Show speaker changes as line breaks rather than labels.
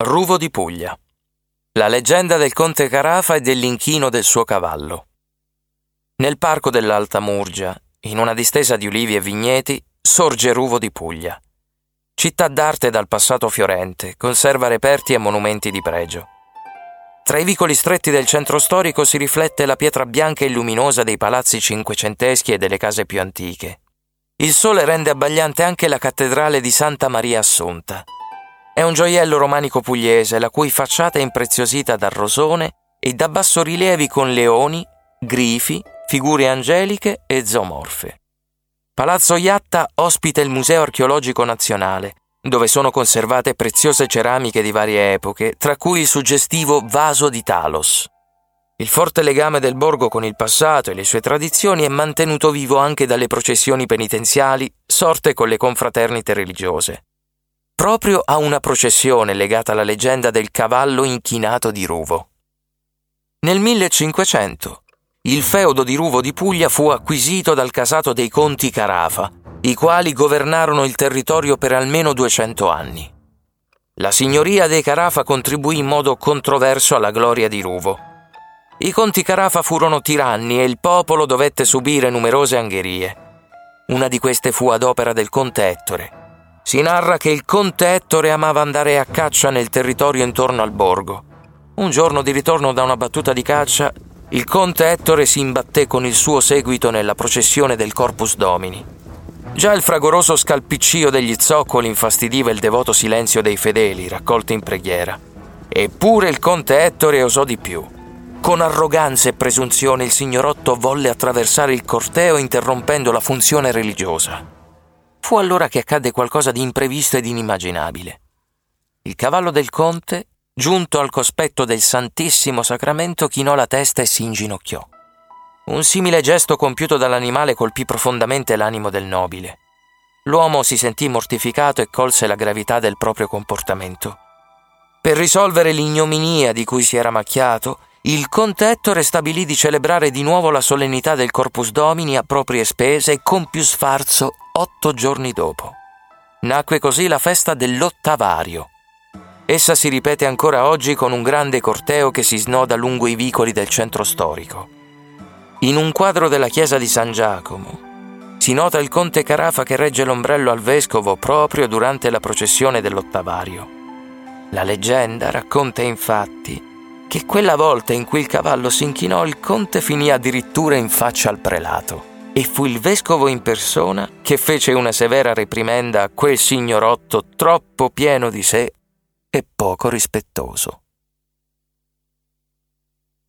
Ruvo di Puglia. La leggenda del conte Carafa e dell'inchino del suo cavallo. Nel parco dell'Alta Murgia, in una distesa di ulivi e vigneti, sorge Ruvo di Puglia. Città d'arte dal passato fiorente, conserva reperti e monumenti di pregio. Tra i vicoli stretti del centro storico si riflette la pietra bianca e luminosa dei palazzi cinquecenteschi e delle case più antiche. Il sole rende abbagliante anche la cattedrale di Santa Maria Assunta è un gioiello romanico pugliese la cui facciata è impreziosita da rosone e da bassorilievi con leoni, grifi, figure angeliche e zoomorfe. Palazzo Iatta ospita il Museo archeologico nazionale, dove sono conservate preziose ceramiche di varie epoche, tra cui il suggestivo vaso di Talos. Il forte legame del borgo con il passato e le sue tradizioni è mantenuto vivo anche dalle processioni penitenziali sorte con le confraternite religiose proprio a una processione legata alla leggenda del cavallo inchinato di Ruvo. Nel 1500 il feudo di Ruvo di Puglia fu acquisito dal casato dei conti Carafa, i quali governarono il territorio per almeno 200 anni. La signoria dei Carafa contribuì in modo controverso alla gloria di Ruvo. I conti Carafa furono tiranni e il popolo dovette subire numerose angherie. Una di queste fu ad opera del conte Ettore, si narra che il conte Ettore amava andare a caccia nel territorio intorno al borgo. Un giorno di ritorno da una battuta di caccia, il conte Ettore si imbatté con il suo seguito nella processione del Corpus Domini. Già il fragoroso scalpiccio degli zoccoli infastidiva il devoto silenzio dei fedeli raccolti in preghiera. Eppure il conte Ettore osò di più. Con arroganza e presunzione il signorotto volle attraversare il corteo interrompendo la funzione religiosa. Fu allora che accadde qualcosa di imprevisto ed inimmaginabile. Il cavallo del conte, giunto al cospetto del Santissimo Sacramento, chinò la testa e si inginocchiò. Un simile gesto compiuto dall'animale colpì profondamente l'animo del nobile. L'uomo si sentì mortificato e colse la gravità del proprio comportamento. Per risolvere l'ignominia di cui si era macchiato, il conte Ettore stabilì di celebrare di nuovo la solennità del Corpus Domini a proprie spese e con più sfarzo otto giorni dopo. Nacque così la festa dell'Ottavario. Essa si ripete ancora oggi con un grande corteo che si snoda lungo i vicoli del centro storico. In un quadro della chiesa di San Giacomo si nota il conte Carafa che regge l'ombrello al vescovo proprio durante la processione dell'Ottavario. La leggenda racconta infatti che quella volta in cui il cavallo si inchinò il conte finì addirittura in faccia al prelato e fu il vescovo in persona che fece una severa reprimenda a quel signorotto troppo pieno di sé e poco rispettoso.